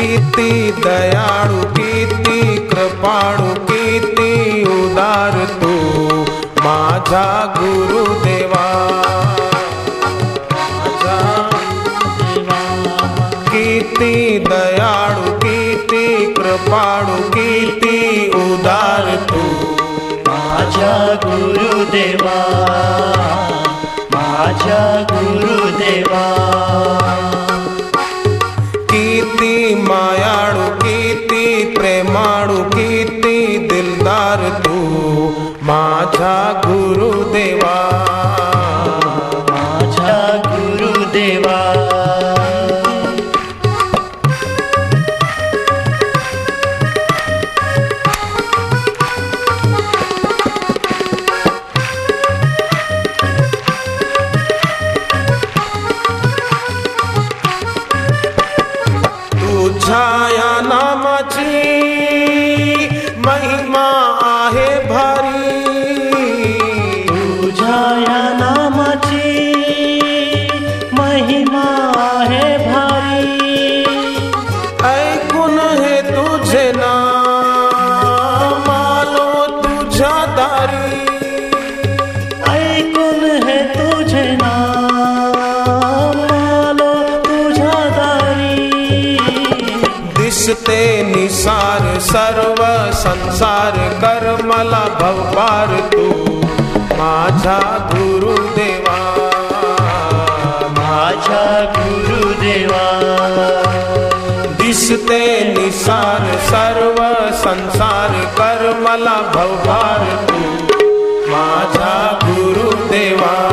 किती दयाळू किती कृपाळू किती उदार तू माझा गुरुदेवा। किती दयाळू किती कृपाळू किती उदार तू माझ्या गुरुदेवा। माझ्या गुरुदेवा। प्रेमाळू की दिलदार तू माझा गुरुदेवा। आहे भारी दिसते निसार सर्व संसार कर मला भवपार तू। माझा गुरुदेवा। माझ्या गुरुदेवा। दिसते निसार सर्व संसार कर मला भवभार तू। माझा गुरुदेवा।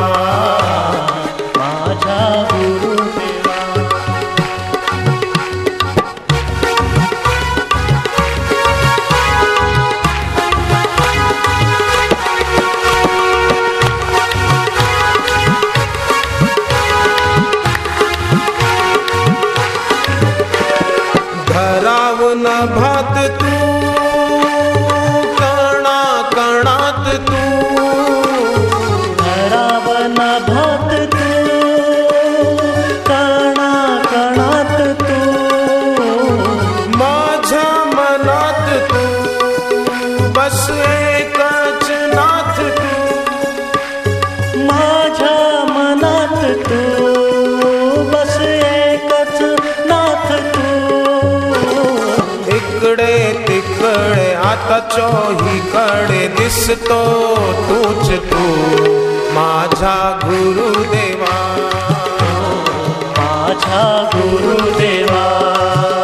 इकडे तिकडे आता चोहीकडे दिसतो तूच तू माझा गुरुदेवा। माझ्या गुरुदेवा।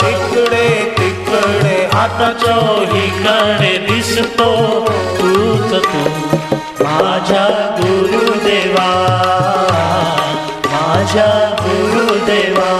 इकडे तिकडे आता चोहीकडे दिसतो तूच तू माझ्या गुरुदेवा। माझ्या गुरुदेवा।